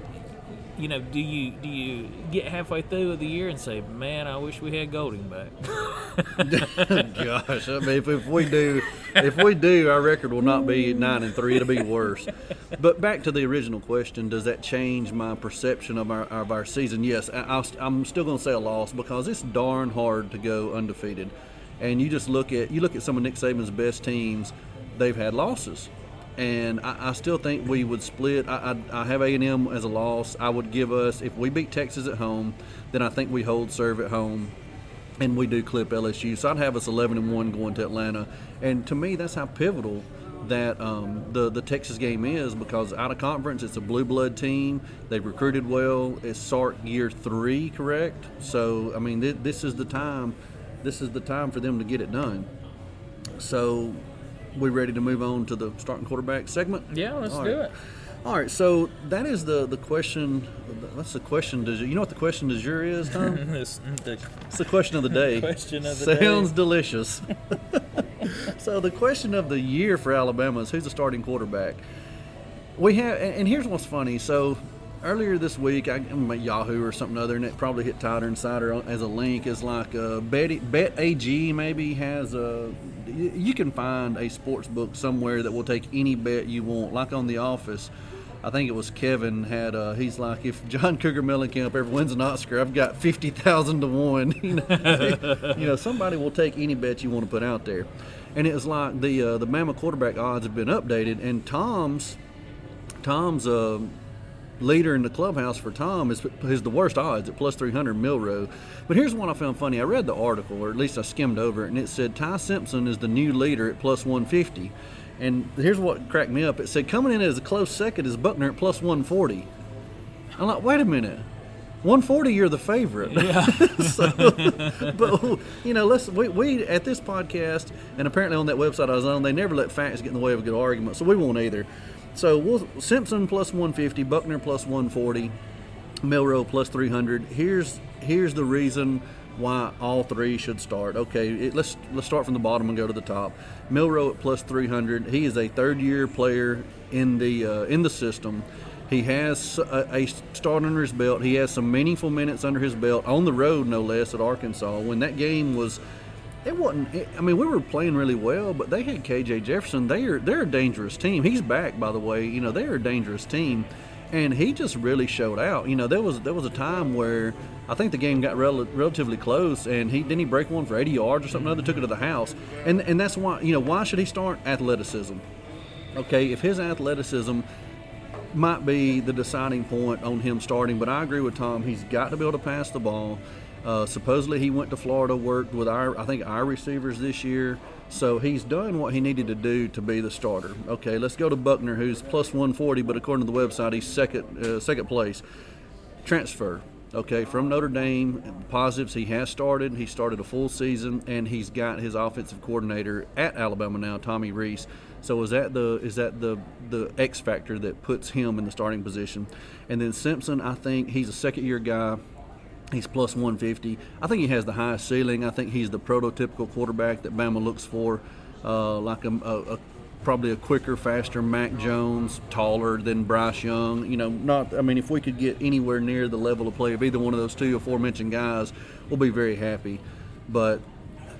you know, do you do you get halfway through of the year and say, "Man, I wish we had Golding back"? <laughs> Gosh, I mean, if, if we do, if we do, our record will not be nine and three. It'll be worse. But back to the original question: Does that change my perception of our of our season? Yes, I, I'm still going to say a loss because it's darn hard to go undefeated. And you just look at you look at some of Nick Saban's best teams; they've had losses. And I, I still think we would split. I, I, I have A and M as a loss. I would give us if we beat Texas at home, then I think we hold serve at home and we do clip LSU. So I'd have us 11 and one going to Atlanta, and to me, that's how pivotal that um, the the Texas game is because out of conference, it's a blue blood team. They've recruited well. It's Sark year three, correct? So I mean, th- this is the time. This is the time for them to get it done. So, we ready to move on to the starting quarterback segment? Yeah, let's All do right. it. All right, so that is the the question. That's the question. Does you know what the question du jour is, Tom? <laughs> This- the It's the question of the day. Question of the Sounds day. Sounds delicious. <laughs> so the question of the year for Alabama is who's the starting quarterback. We have, and here's what's funny. So earlier this week, I I'm at Yahoo or something other, and it probably hit Tighter Insider as a link. Is like uh, Bet Bet AG maybe has a. You can find a sports book somewhere that will take any bet you want, like on The Office. I think it was Kevin had. Uh, he's like, if John Cougar Mellencamp ever wins an Oscar, I've got fifty thousand to one. <laughs> You know, <laughs> you know, somebody will take any bet you want to put out there, and it was like the uh, the Bama quarterback odds have been updated, and Tom's Tom's uh, leader in the clubhouse for Tom is, is the worst odds at plus 300 Milroe. But here's one I found funny. I read the article, or at least I skimmed over it, and it said Ty Simpson is the new leader at plus 150. And here's what cracked me up. It said coming in as a close second is Buchner at plus 140. I'm like, wait a minute. 140, you're the favorite. Yeah. <laughs> so, but you know, let's we, we at this podcast and apparently on that website I was on, they never let facts get in the way of a good argument, so we won't either. So we'll, Simpson plus 150, Buchner plus 140, Milroe plus 300. Here's here's the reason why all three should start. Okay, it, let's let's start from the bottom and go to the top. Milroe at plus 300. He is a third-year player in the uh, in the system. He has a, a, start under his belt. He has some meaningful minutes under his belt on the road, no less, at Arkansas. When that game was it wasn't. It, I mean, we were playing really well, but they had KJ Jefferson. They are they're a dangerous team. He's back, by the way. You know, they're a dangerous team, and he just really showed out. You know, there was there was a time where I think the game got rel- relatively close, and he didn't he break one for 80 yards or something. Other took it to the house, and and that's why you know why should he start athleticism? Okay, if his athleticism might be the deciding point on him starting, but I agree with Tom. He's got to be able to pass the ball. Uh, supposedly he went to Florida, worked with our, I think our receivers this year. So he's done what he needed to do to be the starter. Okay, let's go to Buchner, who's plus 140, but according to the website, he's second, uh, second place. Transfer. Okay, from Notre Dame, positives. He has started. He started a full season, and he's got his offensive coordinator at Alabama now, Tommy Rees. So is that the is that the the X factor that puts him in the starting position? And then Simpson, I think he's a second year guy. He's plus 150. I think he has the highest ceiling. I think he's the prototypical quarterback that Bama looks for, uh, like a, a, a, probably a quicker, faster Mac Jones, taller than Bryce Young. You know, not. I mean, if we could get anywhere near the level of play of either one of those two aforementioned guys, we'll be very happy. But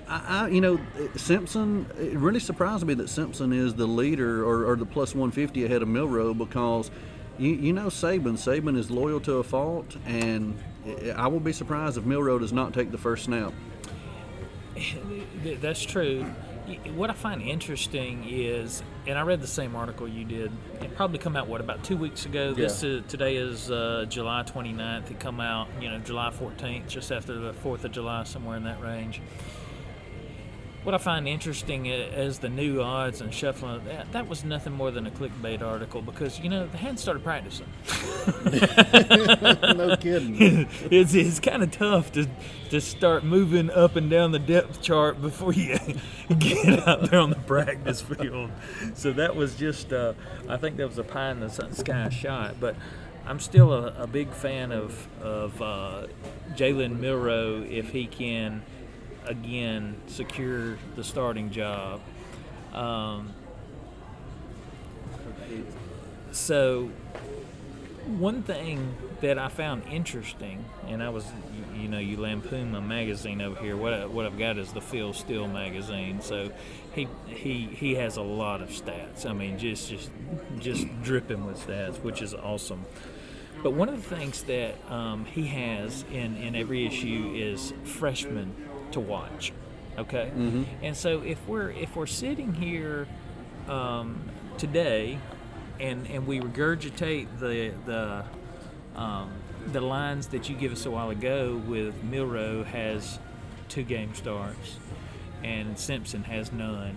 I, I, you know, Simpson. It really surprised me that Simpson is the leader or, or the plus 150 ahead of Milroe because you, you know Saban. Saban is loyal to a fault, and I will be surprised if Milroe does not take the first snap. That's true. What I find interesting is, and I read the same article you did. It probably come out what about two weeks ago. This yeah. today is uh, July 29th. It come out, you know, July 14th, just after the Fourth of July, somewhere in that range what I find interesting is the new odds and shuffling, that, that was nothing more than a clickbait article because, you know, they hadn't started practicing. <laughs> no kidding. <laughs> it's it's kind of tough to, to start moving up and down the depth chart before you <laughs> get out there on the practice field. So that was just, uh, I think that was a pie in the sky shot. But I'm still a, a big fan of, of uh, Jalen Milroe if he can – again secure the starting job. Um, so, one thing that I found interesting, and I was, you, know, you lampoon my magazine over here. What I, what I've got is the Phil Steele magazine. So, he he he has a lot of stats. I mean, just just just dripping with stats, which is awesome. But one of the things that um, he has in, in every issue is freshman to watch. Okay, mm-hmm. and so if we're if we're sitting here um, today, and and we regurgitate the the um, the lines that you give us a while ago with Milroe has two game starts, and Simpson has none,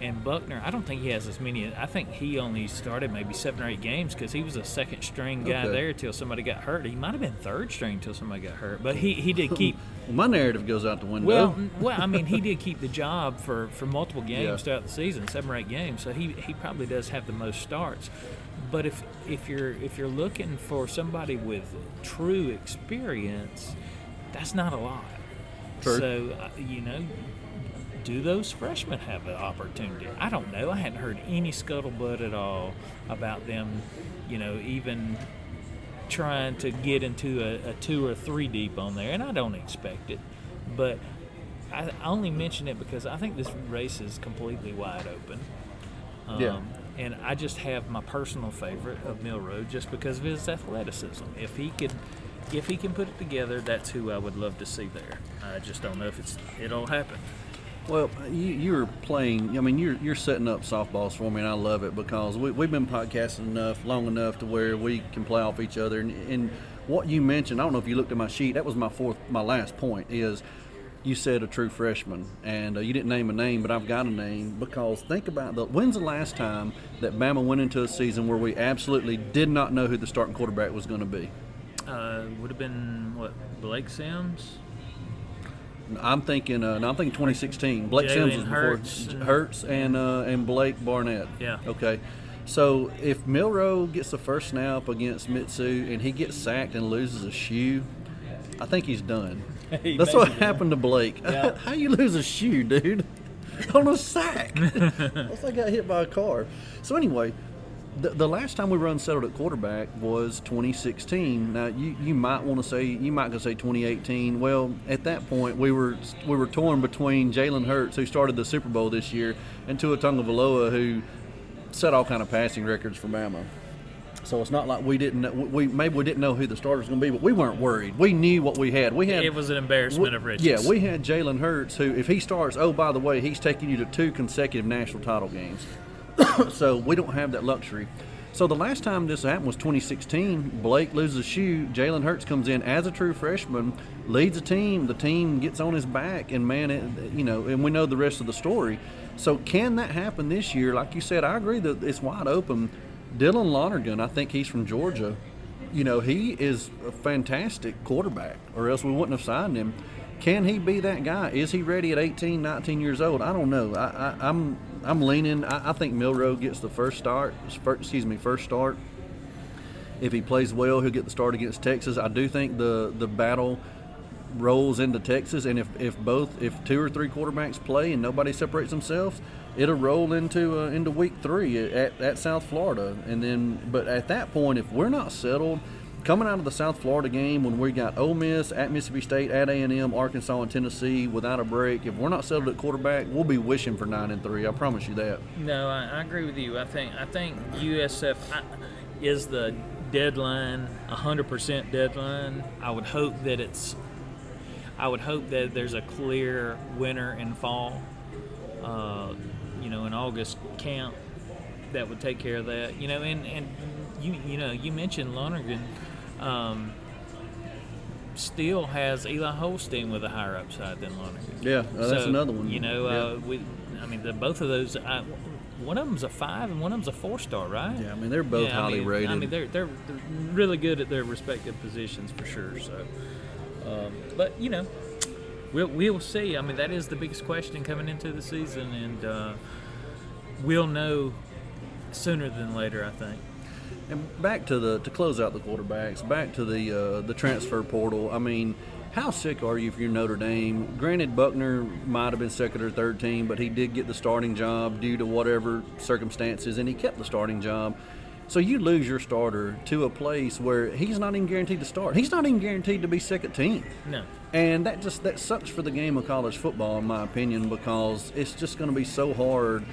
and Buchner, I don't think he has as many. I think he only started maybe seven or eight games because he was a second string guy okay. there till somebody got hurt. He might have been third string till somebody got hurt, but he, he did keep. well, <laughs> my narrative goes out the window. Well, well, I mean, he did keep the job for, for multiple games yeah. throughout the season, seven or eight games. So he, he probably does have the most starts. But if if you're if you're looking for somebody with true experience, that's not a lot. True. So uh, you know, do those freshmen have an opportunity? I don't know. I hadn't heard any scuttlebutt at all about them, you know, even trying to get into a, a two or three deep on there, and I don't expect it. But I only mention it because I think this race is completely wide open. Um, Yeah. And I just have my personal favorite of Milroe just because of his athleticism. If he could, if he can put it together, that's who I would love to see there. I just don't know if it's it'll happen. Well, you, you're playing. I mean, you're you're setting up softballs for me, and I love it because we, we've been podcasting enough, long enough to where we can play off each other. And, and what you mentioned, I don't know if you looked at my sheet. That was my fourth, my last point is. You said a true freshman, and uh, you didn't name a name, but I've got a name because think about the. When's the last time that Bama went into a season where we absolutely did not know who the starting quarterback was going to be? Uh, would have been what Blake Sims. I'm thinking. Uh, no, I'm thinking 2016. Blake Jalen Sims was before Hurts and- Hurts and uh, and Blake Barnett. Yeah. Okay. So if Milroe gets the first snap against Mitsu and he gets sacked and loses a shoe, I think he's done. <laughs> He That's what be done. happened to Blake. <laughs> Yeah. How you lose a shoe, dude? <laughs> On a sack. That's like I got hit by a car. So anyway, the, the last time we were unsettled at quarterback was 2016. Now you, you might want to say you might gonna say 2018. Well, at that point we were we were torn between Jalen Hurts, who started the Super Bowl this year, and Tua Tagovailoa, who set all kind of passing records for Bama. So it's not like we didn't know, we maybe we didn't know who the starter was going to be, but we weren't worried. We knew what we had. We had It was an embarrassment we- of riches. Yeah, we had Jalen Hurts, who, if he starts, oh, by the way, he's taking you to two consecutive national title games. <coughs> so we don't have that luxury. So the last time this happened was 2016. Blake loses a shoe. Jalen Hurts comes in as a true freshman, leads a team. The team gets on his back, and man, it, you know, and we know the rest of the story. So can that happen this year? Like you said, I agree that it's wide open. Dylan Lonergan, I think he's from Georgia you know, he is a fantastic quarterback, or else we wouldn't have signed him. Can he be that guy? Is he ready at 18, 19 years old? I don't know. I, I, I'm I'm leaning. I, I think Milroe gets the first start. First, excuse me, first start. If he plays well, he'll get the start against Texas. I do think the the battle rolls into Texas, and if, if both if two or three quarterbacks play and nobody separates themselves, it'll roll into uh, into week three at, at South Florida, and then but at that point, if we're not settled, coming out of the South Florida game when we got Ole Miss at Mississippi State at A and M, Arkansas and Tennessee without a break, if we're not settled at quarterback, we'll be wishing for nine and three. I promise you that. No, I, I agree with you. I think I think USF is the deadline, hundred percent deadline. I would hope that it's. I would hope that there's a clear winter and fall. Uh, you know, in August camp that would take care of that. You know, and and you you know you mentioned Lonergan. Um, still has Eli Holstein with a higher upside than Lonergan. Yeah, uh, that's So, another one. You know, uh, we, I mean, the, both of those. I, one of them's a five, and one of them's a four star, right? Yeah, I mean they're both Yeah, I highly mean, rated. I mean, they're, they're they're really good at their respective positions for sure. So, um, but you know, we'll we'll see. I mean, that is the biggest question coming into the season, and uh, we'll know sooner than later. I think. And back to the to close out the quarterbacks, back to the uh, the transfer portal. I mean, how sick are you if you're Notre Dame? Granted, Buchner might have been second or third team, but he did get the starting job due to whatever circumstances, and he kept the starting job. So you lose your starter to a place where he's not even guaranteed to start. He's not even guaranteed to be second team. No. And that just that sucks for the game of college football, in my opinion, because it's just going to be so hard.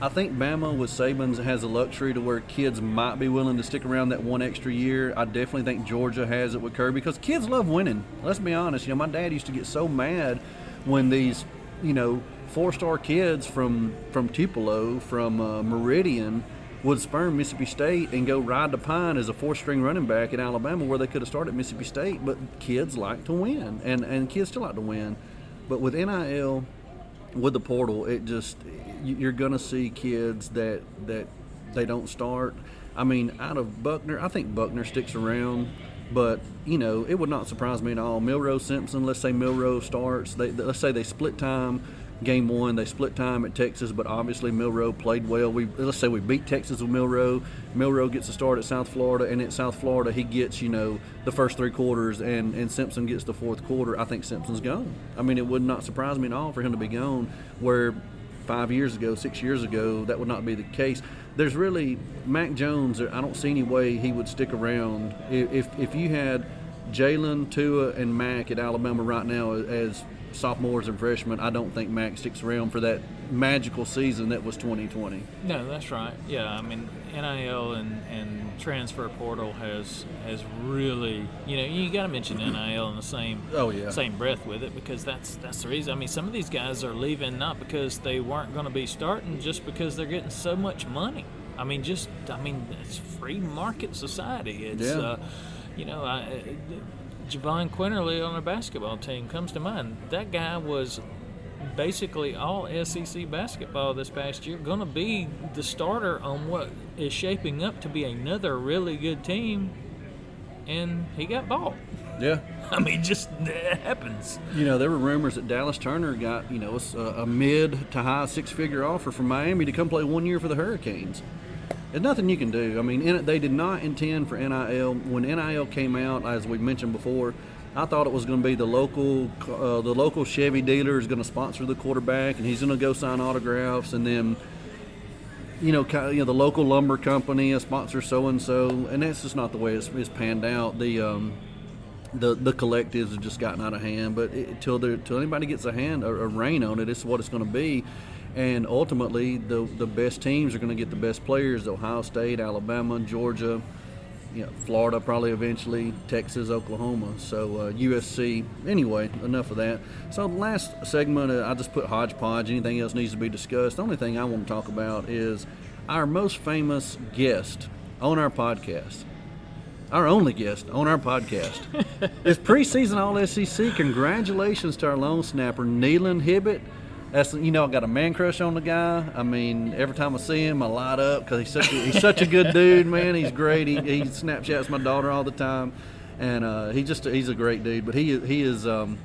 I think Bama with Saban's has a luxury to where kids might be willing to stick around that one extra year. I definitely think Georgia has it with Kirby because kids love winning. Let's be honest. You know, my dad used to get so mad when these, you know, four-star kids from from Tupelo, from uh, Meridian, would spurn Mississippi State and go ride the pine as a four-string running back in Alabama, where they could have started Mississippi State. But kids like to win, and and kids still like to win. But with NIL, with the portal, it just you're going to see kids that that they don't start. I mean, out of Buchner, I think Buchner sticks around, but you know, it would not surprise me at all. Milroe Simpson, let's say Milroe starts. They, let's say they split time. game one. They split time at Texas, but obviously Milroe played well. We let's say we beat Texas with Milroe. Milroe gets a start at South Florida, and at South Florida he gets you know the first three quarters, and and Simpson gets the fourth quarter. I think Simpson's gone. I mean, it would not surprise me at all for him to be gone. Where five years ago, six years ago, that would not be the case. There's really Mac Jones. I don't see any way he would stick around if if you had Jalen, Tua, and Mac at Alabama right now as sophomores and freshmen, I don't think Max sticks around for that magical season that was 2020. No, that's right. Yeah, I mean NIL and, and transfer portal has has really you know you got to mention NIL in the same oh yeah same breath with it because that's that's the reason. I mean some of these guys are leaving not because they weren't going to be starting, just because they're getting so much money. I mean just I mean it's free market society. It's yeah. uh, you know I, Jahvon Quinerly on our basketball team comes to mind. That guy was basically all SEC basketball this past year, going to be the starter on what is shaping up to be another really good team, and he got bought. Yeah. <laughs> I mean, just it happens. You know, there were rumors that Dallas Turner got, you know, a, a mid to high six figure offer from Miami to come play one year for the Hurricanes. There's nothing you can do. I mean, they did not intend for NIL. When NIL came out, as we mentioned before, I thought it was going to be the local, uh, the local Chevy dealer is going to sponsor the quarterback, and he's going to go sign autographs, and then, you know, you know, the local lumber company a sponsor so and so, and that's just not the way it's, it's panned out. The um, the the collectives have just gotten out of hand, but there, till anybody gets a hand a, a rein on it, it's what it's going to be and ultimately the the best teams are going to get the best players. Ohio State, Alabama, Georgia, you know, Florida probably eventually, Texas, Oklahoma. So uh, USC. Anyway, enough of that. So the last segment, uh, I just put hodgepodge. Anything else needs to be discussed. The only thing I want to talk about is our most famous guest on our podcast. Our only guest on our podcast <laughs> is preseason All SEC. Congratulations to our lone snapper, Kneeland Hibbett that's you know I got a man crush on the guy. I mean, every time I see him, I light up because he's such a, he's such a good <laughs> dude, man. He's great. He, he Snapchats my daughter all the time, and uh, he just he's a great dude. But he he is um,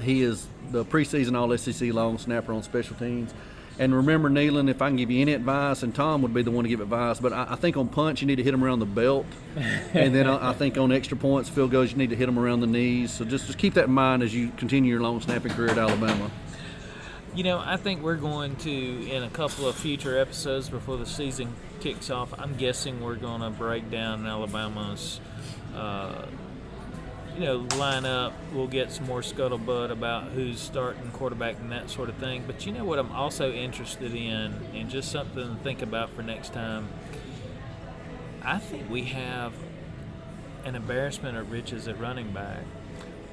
he is the preseason All SEC long snapper on special teams. And remember, Kneeland, if I can give you any advice, and Tom would be the one to give advice, but I, I think on punch you need to hit him around the belt, <laughs> and then I, I, think on extra points, field goals, you need to hit him around the knees. So just just keep that in mind as you continue your long snapping career at Alabama. You know, I think we're going to, in a couple of future episodes before the season kicks off, I'm guessing we're going to break down Alabama's, uh, you know, lineup. We'll get some more scuttlebutt about who's starting quarterback and that sort of thing. But you know what I'm also interested in, and just something to think about for next time? I think we have an embarrassment of riches at running back,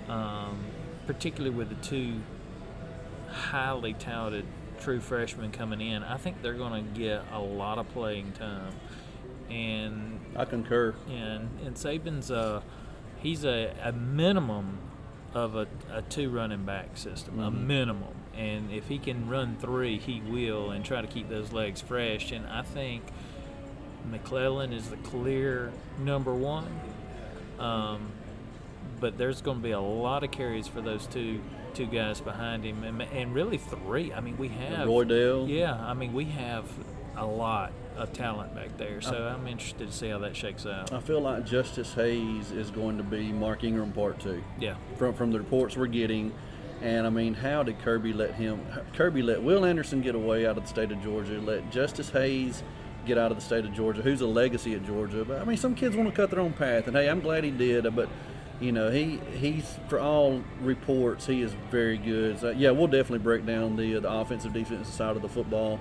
um, particularly with the two highly touted true freshmen coming in, I think they're going to get a lot of playing time. And I concur. And and Saban's uh, he's a, a minimum of a, a two running back system, mm-hmm. a minimum. And if he can run three, he will, and try to keep those legs fresh. And I think McClellan is the clear number one. Um, but there's going to be a lot of carries for those two two guys behind him, and, and really three. I mean, we have Roydell. Yeah, I mean, we have a lot of talent back there. So I, I'm interested to see how that shakes out. I feel like Justice Hayes is going to be Mark Ingram part two. Yeah. From from the reports we're getting. And I mean, how did Kirby let him? Kirby let Will Anderson get away out of the state of Georgia. Let Justice Hayes get out of the state of Georgia, who's a legacy at Georgia. But I mean, some kids want to cut their own path, and hey, I'm glad he did. But you know, he he's for all reports, he is very good. So, yeah, we'll definitely break down the the offensive defensive side of the football,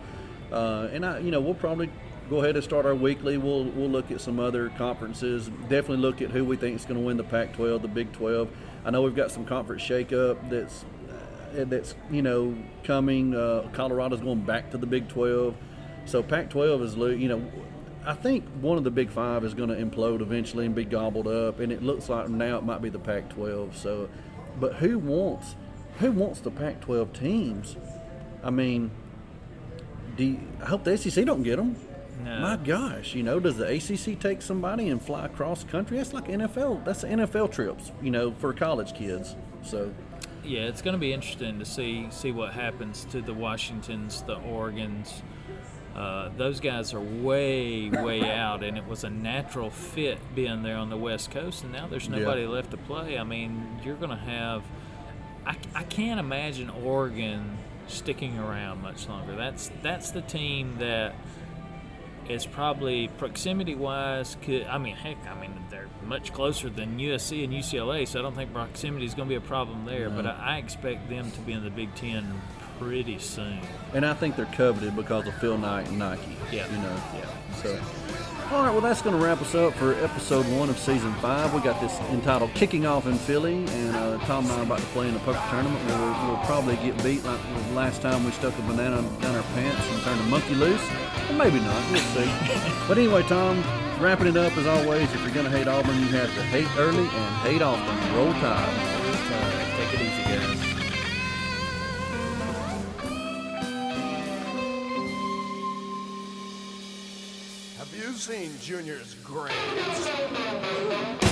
uh, and I, you know, we'll probably go ahead and start our weekly. We'll we'll look at some other conferences. Definitely look at who we think is going to win the Pac-12, the Big 12. I know we've got some conference shakeup that's uh, that's you know coming. Uh, Colorado's going back to the Big 12, so Pac-12 is you know I think one of the Big Five is going to implode eventually and be gobbled up, and it looks like now it might be the Pac-12. So, but who wants who wants the Pac-12 teams? I mean, do you, I hope the SEC don't get them. No. My gosh, you know, does the ACC take somebody and fly across country? That's like NFL. That's NFL trips, you know, for college kids. So, yeah, it's going to be interesting to see see what happens to the Washingtons, the Oregons. Uh, those guys are way, way out, and it was a natural fit being there on the West Coast, and now there's nobody Yeah. left to play. I mean, you're going to have. I, I can't imagine Oregon sticking around much longer. That's that's the team that is probably proximity wise could I mean heck I mean they're much closer than USC and UCLA so I don't think proximity is going to be a problem there but I, I expect them to be in the Big Ten pretty soon. And I think they're coveted because of Phil Knight and Nike. Yeah. You know. Yeah. So. All right, well, that's going to wrap us up for episode one of season five. We got this entitled "Kicking Off in Philly," and uh, Tom and I are about to play in a poker tournament where we'll, we'll probably get beat like the last time we stuck a banana down our pants and turned a monkey loose. Or maybe not. We'll see. <laughs> but anyway, Tom, wrapping it up as always. If you're going to hate Auburn, you have to hate early and hate often. Roll Tide. Uh, take it easy guys. Jr.'s great.